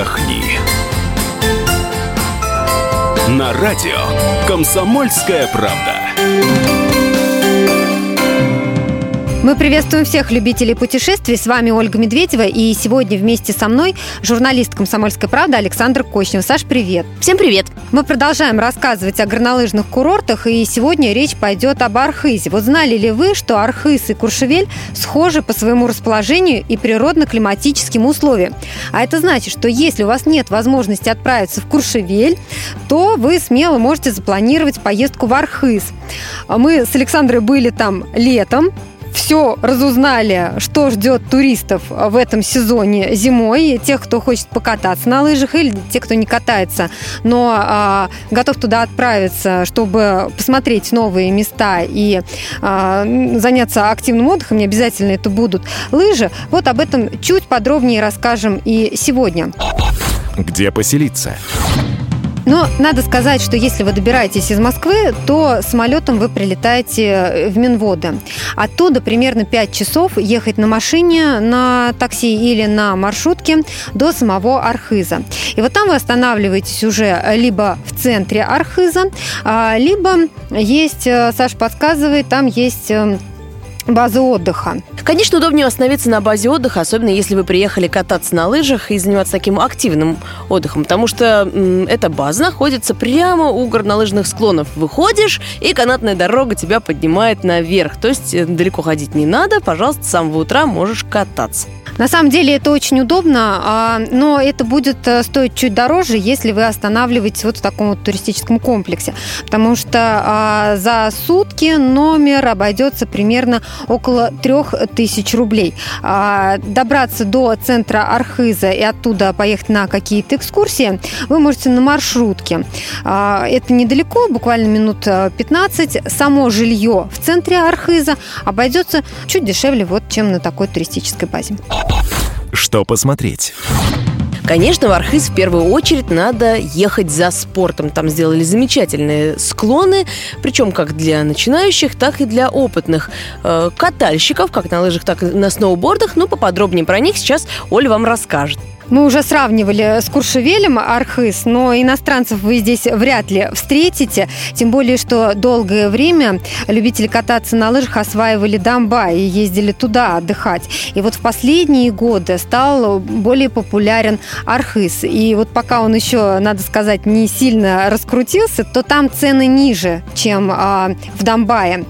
отдохни. На радио «Комсомольская правда». Мы приветствуем всех любителей путешествий. С вами Ольга Медведева. И сегодня вместе со мной журналист «Комсомольской правды» Александр Кочнев. Саш, привет. Всем привет. Мы продолжаем рассказывать о горнолыжных курортах. И сегодня речь пойдет об Архизе. Вот знали ли вы, что Архиз и Куршевель схожи по своему расположению и природно-климатическим условиям? А это значит, что если у вас нет возможности отправиться в Куршевель, то вы смело можете запланировать поездку в Архиз. Мы с Александрой были там летом, все разузнали, что ждет туристов в этом сезоне зимой, тех, кто хочет покататься на лыжах, или те, кто не катается, но а, готов туда отправиться, чтобы посмотреть новые места и а, заняться активным отдыхом, не обязательно это будут лыжи. Вот об этом чуть подробнее расскажем и сегодня. Где поселиться? Но надо сказать, что если вы добираетесь из Москвы, то самолетом вы прилетаете в Минводы. Оттуда примерно 5 часов ехать на машине, на такси или на маршрутке до самого Архиза. И вот там вы останавливаетесь уже либо в центре Архиза, а, либо есть, э, Саша подсказывает, там есть э, базы отдыха. Конечно, удобнее остановиться на базе отдыха, особенно если вы приехали кататься на лыжах и заниматься таким активным отдыхом, потому что м, эта база находится прямо у горнолыжных склонов. Выходишь, и канатная дорога тебя поднимает наверх. То есть э, далеко ходить не надо, пожалуйста, с самого утра можешь кататься. На самом деле это очень удобно, а, но это будет э, стоить чуть дороже, если вы останавливаетесь вот в таком вот туристическом комплексе, потому что а, за сутки номер обойдется примерно около 3000 рублей. А, добраться до центра Архиза и оттуда поехать на какие-то экскурсии вы можете на маршрутке. Это недалеко, буквально минут 15. Э, Само жилье в центре Архиза обойдется чуть дешевле, вот, чем на такой туристической базе. Что посмотреть? Конечно, в Архыз в первую очередь надо ехать за спортом. Там сделали замечательные склоны, причем как для начинающих, так и для опытных э, катальщиков, как на лыжах, так и на сноубордах. Ну, поподробнее про них сейчас Оля вам расскажет. Мы уже сравнивали с Куршевелем Архыз, но иностранцев вы здесь вряд ли встретите. Тем более, что долгое время любители кататься на лыжах осваивали Дамба и ездили туда отдыхать. И вот в последние годы стал более популярен Архыз. И вот пока он еще, надо сказать, не сильно раскрутился, то там цены ниже, чем а, в Дамбае.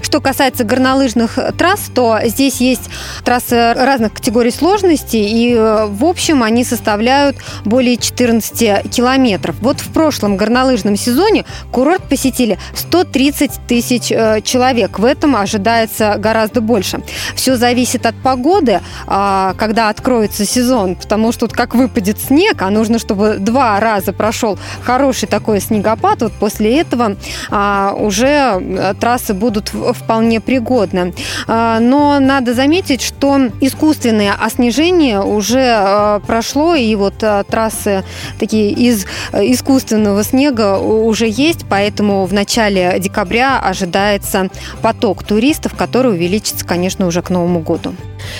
Что касается горнолыжных трасс, то здесь есть трассы разных категорий сложности, и в общем они составляют более 14 километров. Вот в прошлом горнолыжном сезоне курорт посетили 130 тысяч э, человек. В этом ожидается гораздо больше. Все зависит от погоды, а, когда откроется сезон, потому что вот как выпадет снег, а нужно, чтобы два раза прошел хороший такой снегопад, вот после этого а, уже э, трассы будут вполне пригодны. А, но надо заметить, что искусственное оснежение уже прошло и вот а, трассы такие из э, искусственного снега уже есть, поэтому в начале декабря ожидается поток туристов, который увеличится, конечно, уже к Новому году.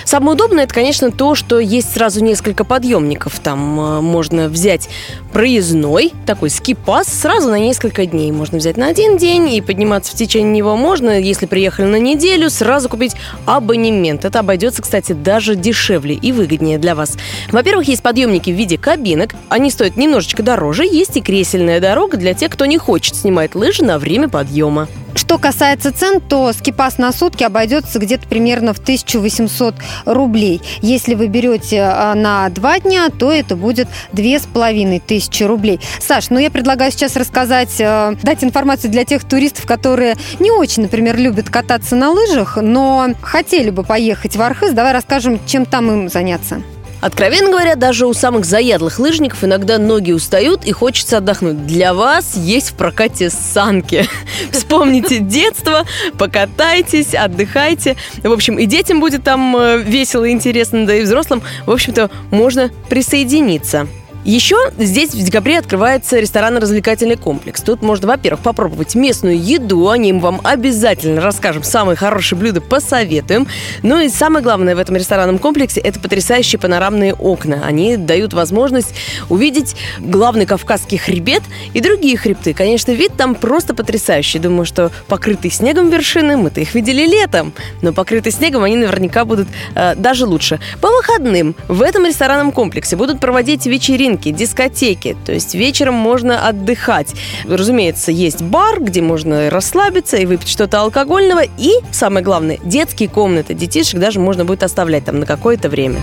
Самое удобное, это, конечно, то, что есть сразу несколько подъемников. Там э, можно взять проездной, такой скипас, сразу на несколько дней. Можно взять на один день и подниматься в течение него можно. Если приехали на неделю, сразу купить абонемент. Это обойдется, кстати, даже дешевле и выгоднее для вас. Во-первых, есть подъемники в виде кабинок. Они стоят немножечко дороже. Есть и кресельная дорога для тех, кто не хочет снимать лыжи на время подъема. Что касается цен, то скипас на сутки обойдется где-то примерно в 1800 рублей. Если вы берете а, на два дня, то это будет две с половиной тысячи рублей. Саш, ну я предлагаю сейчас рассказать, а, дать информацию для тех туристов, которые не очень, например, любят кататься на лыжах, но хотели бы поехать в Архыз. Давай расскажем, чем там им заняться. Откровенно говоря, даже у самых заядлых лыжников иногда ноги устают и хочется отдохнуть. Для вас есть в прокате санки. Вспомните детство, покатайтесь, отдыхайте. В общем, и детям будет там э, весело и интересно, да и взрослым. В общем-то, можно присоединиться. Еще здесь в декабре открывается ресторанно-развлекательный комплекс. Тут можно, во-первых, попробовать местную еду, о ней мы вам обязательно расскажем, самые хорошие блюда посоветуем. Ну и самое главное в этом ресторанном комплексе – это потрясающие панорамные окна. Они дают возможность увидеть главный кавказский хребет и другие хребты. Конечно, вид там просто потрясающий. Думаю, что покрытые снегом вершины, мы-то их видели летом, но покрытые снегом они наверняка будут э, даже лучше. По выходным в этом ресторанном комплексе будут проводить вечеринки, дискотеки, то есть вечером можно отдыхать. Разумеется, есть бар, где можно расслабиться и выпить что-то алкогольного, и, самое главное, детские комнаты. Детишек даже можно будет оставлять там на какое-то время.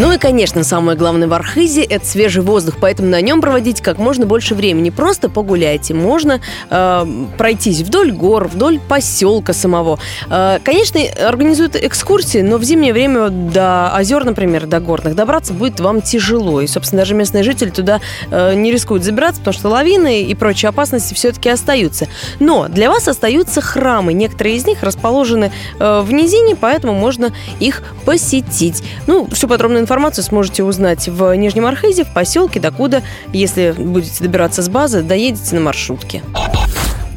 Ну и, конечно, самое главное в Архизе – это свежий воздух, поэтому на нем проводить как можно больше времени. Просто погуляйте, можно э, пройтись вдоль гор, вдоль поселка самого. Э, конечно, организуют экскурсии, но в зимнее время до озер, например, до горных добраться будет вам тяжело. И, собственно, даже местные жители туда э, не рискуют забираться, потому что лавины и прочие опасности все-таки остаются. Но для вас остаются храмы. Некоторые из них расположены э, в низине, поэтому можно их посетить. Ну, все подробно информацию сможете узнать в Нижнем Архизе, в поселке, докуда, если будете добираться с базы, доедете на маршрутке.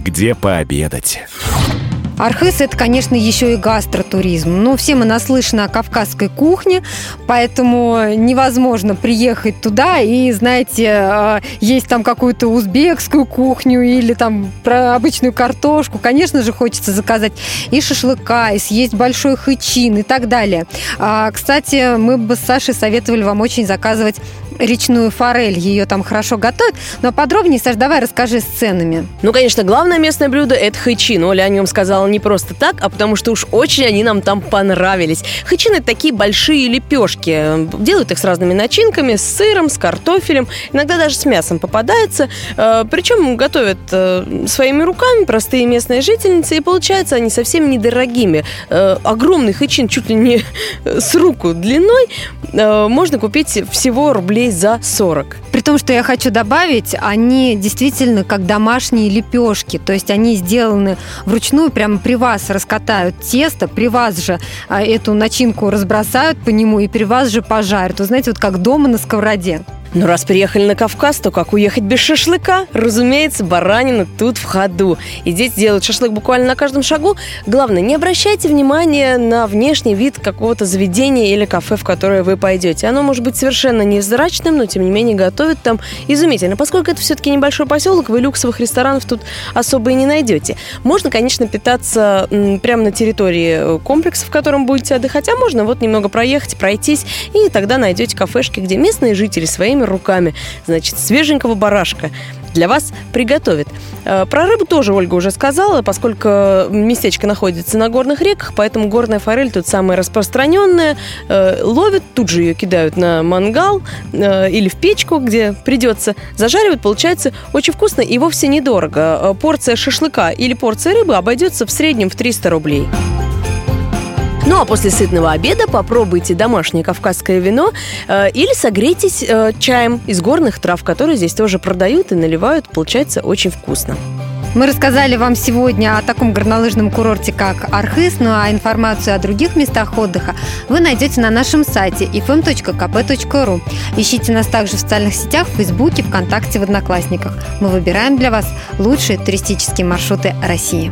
Где пообедать? Архыз – это, конечно, еще и гастротуризм. Ну, все мы наслышаны о кавказской кухне, поэтому невозможно приехать туда и, знаете, э, есть там какую-то узбекскую кухню или там обычную картошку. Конечно же, хочется заказать и шашлыка, и съесть большой хычин и так далее. А, кстати, мы бы с Сашей советовали вам очень заказывать речную форель. Ее там хорошо готовят. Но подробнее, Саш, давай расскажи с ценами. Ну, конечно, главное местное блюдо – это хычин. Оля о нем сказала не просто так, а потому что уж очень они нам там понравились. Хычин – это такие большие лепешки. Делают их с разными начинками, с сыром, с картофелем. Иногда даже с мясом попадается. Э, Причем готовят э, своими руками простые местные жительницы. И получается они совсем недорогими. Э, огромный хычин, чуть ли не с руку длиной, можно купить всего рублей рублей за 40. При том, что я хочу добавить, они действительно как домашние лепешки. То есть они сделаны вручную, прямо при вас раскатают тесто, при вас же а, эту начинку разбросают по нему и при вас же пожарят. Вы знаете, вот как дома на сковороде. Ну, раз приехали на Кавказ, то как уехать без шашлыка? Разумеется, баранина тут в ходу. И здесь делают шашлык буквально на каждом шагу. Главное, не обращайте внимания на внешний вид какого-то заведения или кафе, в которое вы пойдете. Оно может быть совершенно невзрачным, но тем не менее готовят там изумительно. Поскольку это все-таки небольшой поселок, вы люксовых ресторанов тут особо и не найдете. Можно, конечно, питаться прямо на территории комплекса, в котором будете отдыхать, а можно вот немного проехать, пройтись, и тогда найдете кафешки, где местные жители своими своими руками, значит, свеженького барашка для вас приготовит. Э, про рыбу тоже Ольга уже сказала, поскольку местечко находится на горных реках, поэтому горная форель тут самая распространенная. Э, ловят, тут же ее кидают на мангал э, или в печку, где придется зажаривать. Получается очень вкусно и вовсе недорого. Порция шашлыка или порция рыбы обойдется в среднем в 300 рублей. Ну а после сытного обеда попробуйте домашнее кавказское вино э, или согрейтесь э, чаем из горных трав, которые здесь тоже продают и наливают. Получается очень вкусно. Мы рассказали вам сегодня о таком горнолыжном курорте, как Архыз, ну а информацию о других местах отдыха вы найдете на нашем сайте ifm.kp.ru. Ищите нас также в социальных сетях, в Фейсбуке, ВКонтакте, в Одноклассниках. Мы выбираем для вас лучшие туристические маршруты России.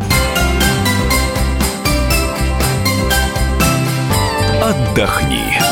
Отдохни.